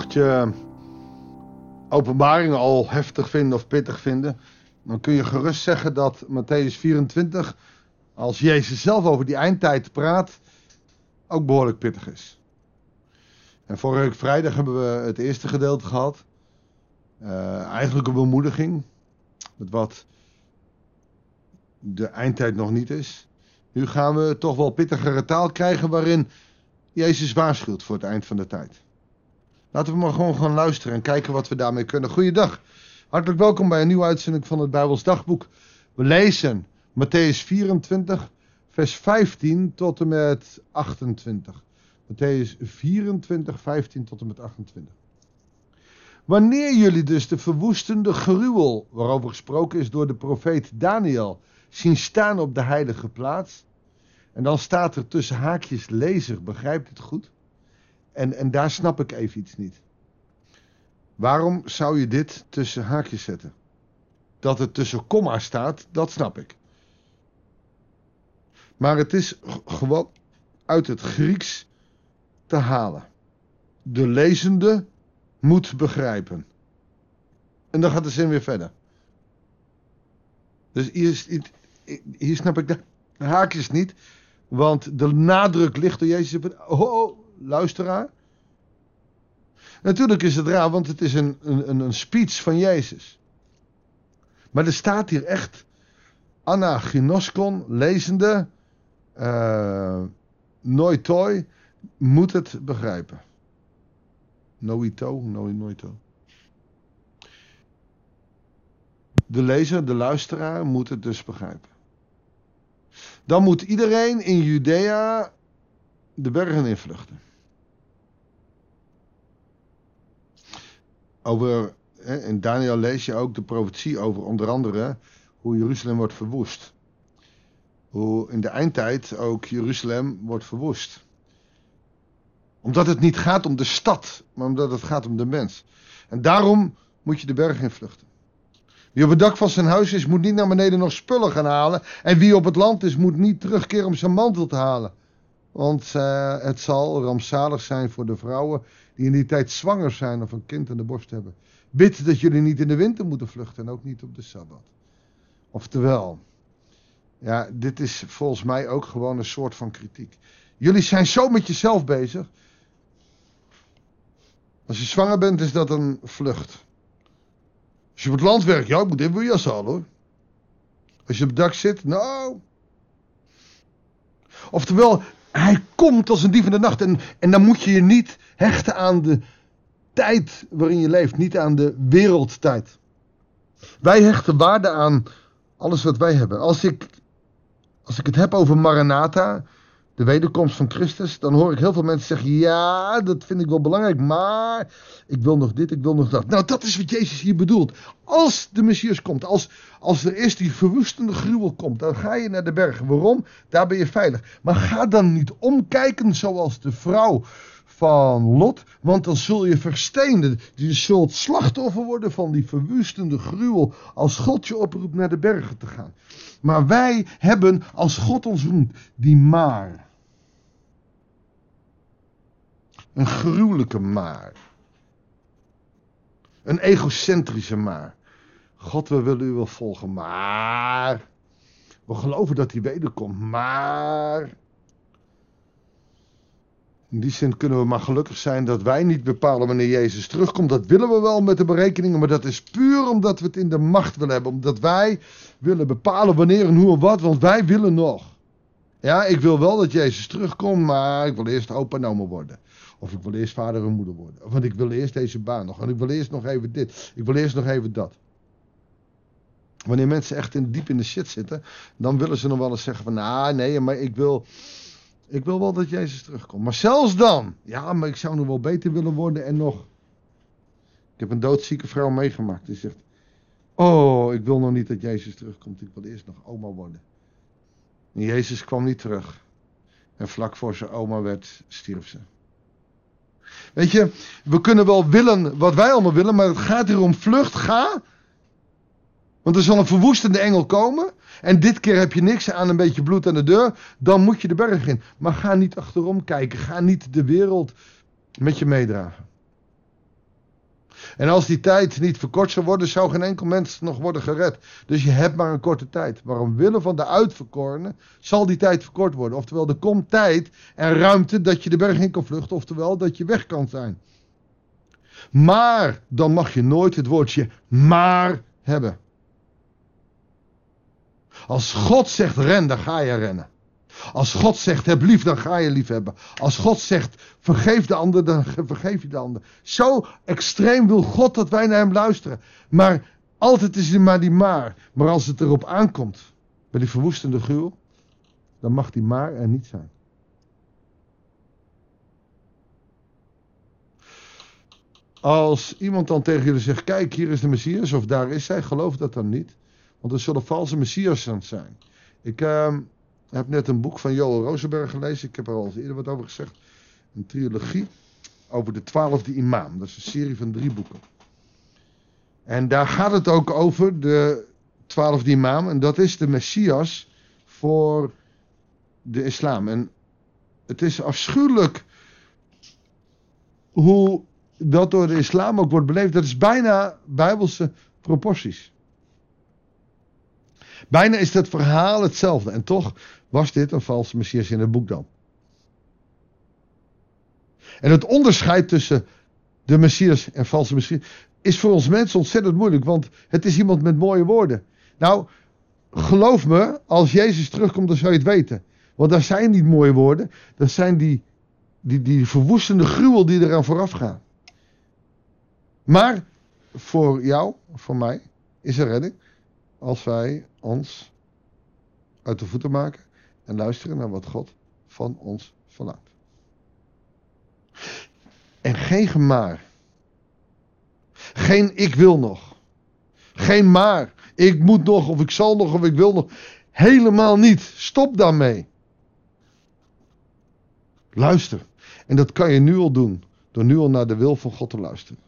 Mocht je openbaringen al heftig vinden of pittig vinden, dan kun je gerust zeggen dat Matthäus 24, als Jezus zelf over die eindtijd praat, ook behoorlijk pittig is. En vorige vrijdag hebben we het eerste gedeelte gehad. Uh, eigenlijk een bemoediging. Met wat de eindtijd nog niet is. Nu gaan we toch wel pittigere taal krijgen waarin Jezus waarschuwt voor het eind van de tijd. Laten we maar gewoon gaan luisteren en kijken wat we daarmee kunnen. Goeiedag. Hartelijk welkom bij een nieuwe uitzending van het Bijbels Dagboek. We lezen Matthäus 24, vers 15 tot en met 28. Matthäus 24, 15 tot en met 28. Wanneer jullie dus de verwoestende gruwel, waarover gesproken is door de profeet Daniel, zien staan op de heilige plaats. En dan staat er tussen haakjes lezer, begrijpt het goed? En, en daar snap ik even iets niet. Waarom zou je dit tussen haakjes zetten? Dat het tussen komma staat, dat snap ik. Maar het is gewoon uit het Grieks te halen. De lezende moet begrijpen. En dan gaat de zin weer verder. Dus hier, snap ik de haakjes niet. Want de nadruk ligt door Jezus. Oh, oh, luisteraar. Natuurlijk is het raar, want het is een, een, een speech van Jezus. Maar er staat hier echt anaginoskon, lezende, uh, noitoi, moet het begrijpen. Noito, noi, noito. De lezer, de luisteraar, moet het dus begrijpen. Dan moet iedereen in Judea de bergen invluchten. Over, in Daniel lees je ook de profetie over onder andere hoe Jeruzalem wordt verwoest. Hoe in de eindtijd ook Jeruzalem wordt verwoest. Omdat het niet gaat om de stad, maar omdat het gaat om de mens. En daarom moet je de berg invluchten. Wie op het dak van zijn huis is, moet niet naar beneden nog spullen gaan halen. En wie op het land is, moet niet terugkeren om zijn mantel te halen. Want uh, het zal rampzalig zijn voor de vrouwen die in die tijd zwanger zijn of een kind aan de borst hebben. Bid dat jullie niet in de winter moeten vluchten en ook niet op de Sabbat. Oftewel, ja, dit is volgens mij ook gewoon een soort van kritiek. Jullie zijn zo met jezelf bezig. Als je zwanger bent, is dat een vlucht. Als je op het land werkt, ja, ik moet even jas halen hoor. Als je op het dak zit, nou. Oftewel, hij komt als een dief in de nacht. En, en dan moet je je niet hechten aan de tijd waarin je leeft, niet aan de wereldtijd. Wij hechten waarde aan alles wat wij hebben. Als ik, als ik het heb over Maranatha, de wederkomst van Christus, dan hoor ik heel veel mensen zeggen: Ja, dat vind ik wel belangrijk, maar ik wil nog dit, ik wil nog dat. Nou, dat is wat Jezus hier bedoelt. Als de Messias komt, als, als er eerst die verwoestende gruwel komt, dan ga je naar de bergen. Waarom? Daar ben je veilig. Maar ga dan niet omkijken zoals de vrouw van Lot, want dan zul je versteenden. Je zult slachtoffer worden van die verwoestende gruwel als God je oproept naar de bergen te gaan. Maar wij hebben, als God ons roemt, die maar. Een gruwelijke maar. Een egocentrische maar. God, we willen u wel volgen, maar. We geloven dat hij wederkomt, maar. In die zin kunnen we maar gelukkig zijn dat wij niet bepalen wanneer Jezus terugkomt. Dat willen we wel met de berekeningen, maar dat is puur omdat we het in de macht willen hebben. Omdat wij willen bepalen wanneer en hoe en wat, want wij willen nog. Ja, ik wil wel dat Jezus terugkomt, maar ik wil eerst opa en oma worden. Of ik wil eerst vader en moeder worden. Want ik wil eerst deze baan nog. En ik wil eerst nog even dit. Ik wil eerst nog even dat. Wanneer mensen echt in, diep in de shit zitten, dan willen ze nog wel eens zeggen van, nou nee, maar ik wil, ik wil wel dat Jezus terugkomt. Maar zelfs dan, ja, maar ik zou nog wel beter willen worden en nog. Ik heb een doodzieke vrouw meegemaakt. Die zegt, oh, ik wil nog niet dat Jezus terugkomt. Ik wil eerst nog oma worden. Jezus kwam niet terug. En vlak voor zijn oma werd, stierf ze. Weet je, we kunnen wel willen wat wij allemaal willen, maar het gaat hier om vlucht, ga. Want er zal een verwoestende engel komen. En dit keer heb je niks aan een beetje bloed aan de deur. Dan moet je de berg in. Maar ga niet achterom kijken. Ga niet de wereld met je meedragen. En als die tijd niet verkort zou worden, zou geen enkel mens nog worden gered. Dus je hebt maar een korte tijd. Maar omwille van de uitverkorenen zal die tijd verkort worden. Oftewel, er komt tijd en ruimte dat je de berg in kan vluchten. Oftewel, dat je weg kan zijn. Maar dan mag je nooit het woordje maar hebben. Als God zegt ren, dan ga je rennen. Als God zegt heb lief, dan ga je lief hebben. Als God zegt vergeef de ander, dan vergeef je de ander. Zo extreem wil God dat wij naar hem luisteren. Maar altijd is er maar die maar. Maar als het erop aankomt, bij die verwoestende gruwel, dan mag die maar er niet zijn. Als iemand dan tegen jullie zegt, kijk hier is de Messias of daar is hij, geloof dat dan niet. Want er zullen valse Messias zijn. Ik uh, heb net een boek van Joel Rosenberg gelezen. Ik heb er al eerder wat over gezegd. Een trilogie over de twaalfde imam. Dat is een serie van drie boeken. En daar gaat het ook over de twaalfde imam. En dat is de Messias voor de islam. En het is afschuwelijk hoe dat door de islam ook wordt beleefd. Dat is bijna bijbelse proporties. Bijna is dat verhaal hetzelfde. En toch was dit een valse messias in het boek dan. En het onderscheid tussen de messias en valse messias is voor ons mensen ontzettend moeilijk. Want het is iemand met mooie woorden. Nou, geloof me, als Jezus terugkomt, dan zou je het weten. Want daar zijn niet mooie woorden. Dat zijn die, die, verwoestende gruwel die eraan vooraf gaan. Maar voor jou, voor mij, is er redding als wij ons uit de voeten maken en luisteren naar wat God van ons verlangt. En geen gemaar. Geen ik wil nog. Geen maar. Ik moet nog of ik zal nog of ik wil nog. Helemaal niet. Stop daarmee. Luister. En dat kan je nu al doen. Door nu al naar de wil van God te luisteren.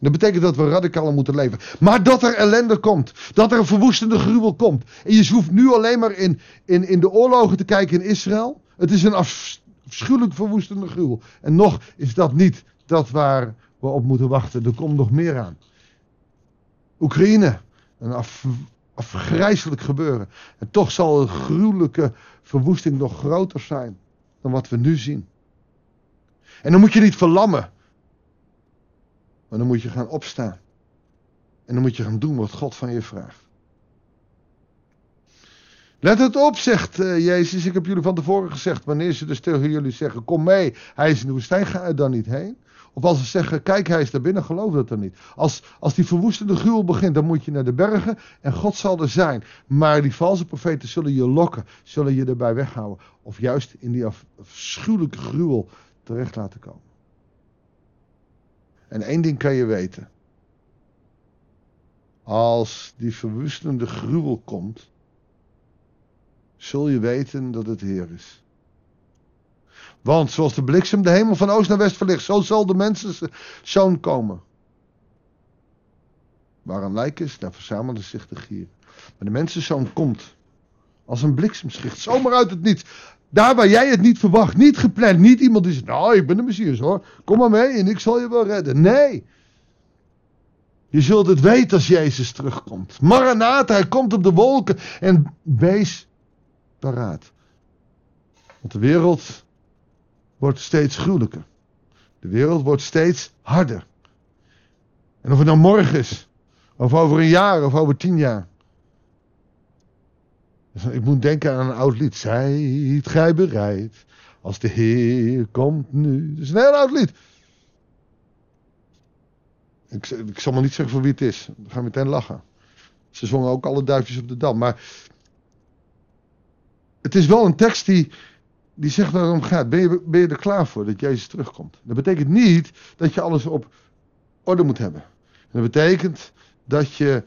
Dat betekent dat we radicaler moeten leven. Maar dat er ellende komt. Dat er een verwoestende gruwel komt. En je hoeft nu alleen maar in, in, in de oorlogen te kijken in Israël. Het is een afschuwelijk verwoestende gruwel. En nog is dat niet dat waar we op moeten wachten. Er komt nog meer aan. Oekraïne. Een af, afgrijzelijk gebeuren. En toch zal de gruwelijke verwoesting nog groter zijn dan wat we nu zien. En dan moet je niet verlammen. Maar dan moet je gaan opstaan. En dan moet je gaan doen wat God van je vraagt. Let het op, zegt uh, Jezus. Ik heb jullie van tevoren gezegd. Wanneer ze dus tegen jullie zeggen: Kom mee, hij is in de woestijn, ga er dan niet heen. Of als ze zeggen: Kijk, hij is daar binnen, geloof dat dan niet. Als, als die verwoestende gruwel begint, dan moet je naar de bergen en God zal er zijn. Maar die valse profeten zullen je lokken, zullen je erbij weghouden. Of juist in die afschuwelijke gruwel terecht laten komen. En één ding kan je weten. Als die verwoestende gruwel komt, zul je weten dat het Heer is. Want zoals de bliksem de hemel van oost naar west verlicht, zo zal de mensenzoon komen. Waar een lijk is, daar verzamelen zich de gieren. Maar de mensenzoon komt als een bliksemschicht, zomaar uit het niets. Daar waar jij het niet verwacht, niet gepland, niet iemand die zegt, nou ik ben de Messias hoor, kom maar mee en ik zal je wel redden. Nee. Je zult het weten als Jezus terugkomt. Maranatha, hij komt op de wolken en wees paraat. Want de wereld wordt steeds gruwelijker. De wereld wordt steeds harder. En of het nou morgen is, of over een jaar, of over tien jaar. Ik moet denken aan een oud lied. Zijt gij bereid als de Heer komt nu. Dat is een heel oud lied. Ik, zal maar niet zeggen voor wie het is. Dan ga je meteen lachen. Ze zongen ook alle duifjes op de dam. Maar het is wel een tekst die, die zegt waar het om gaat. Ben je, ben je er klaar voor dat Jezus terugkomt? Dat betekent niet dat je alles op orde moet hebben. dat betekent dat je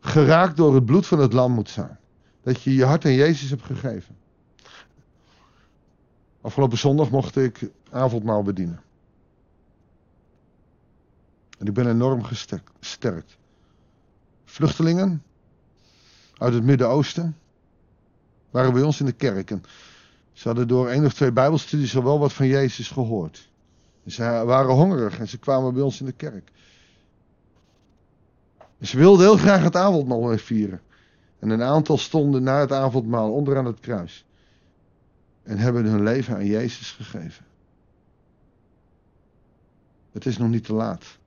geraakt door het bloed van het lam moet zijn dat je je hart aan Jezus hebt gegeven. Afgelopen zondag mocht ik avondmaal bedienen. En ik ben enorm gesterkt. Vluchtelingen uit het Midden-Oosten waren bij ons in de kerk. En ze hadden door één of twee Bijbelstudies al wel wat van Jezus gehoord. En ze waren hongerig en ze kwamen bij ons in de kerk. Ze wilden heel graag het avondmaal vieren. En een aantal stonden na het avondmaal onderaan het kruis. En hebben hun leven aan Jezus gegeven. Het is nog niet te laat.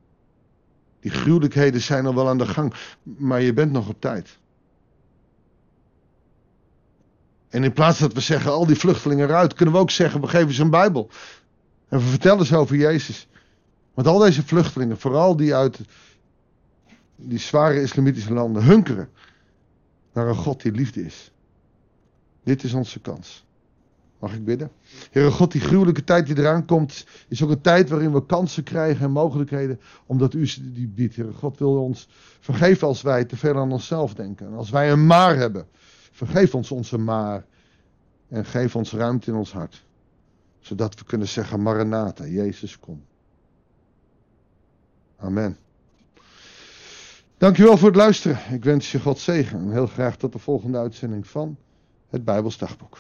Die gruwelijkheden zijn al wel aan de gang, maar je bent nog op tijd. En in plaats dat we zeggen, al die vluchtelingen eruit, kunnen we ook zeggen, we geven ze een Bijbel. En we vertellen ze over Jezus. Want al deze vluchtelingen, vooral die uit die zware islamitische landen, hunkeren naar een God die liefde is. Dit is onze kans. Mag ik bidden? Heere God, die gruwelijke tijd die eraan komt, is ook een tijd waarin we kansen krijgen en mogelijkheden, omdat u ze die biedt. Heere God wil ons vergeven als wij te veel aan onszelf denken. En als wij een maar hebben, vergeef ons onze maar. En geef ons ruimte in ons hart. Zodat we kunnen zeggen, Maranatha, Jezus kom. Amen. Dankjewel voor het luisteren. Ik wens je God zegen en heel graag tot de volgende uitzending van het Bijbelsdagboek.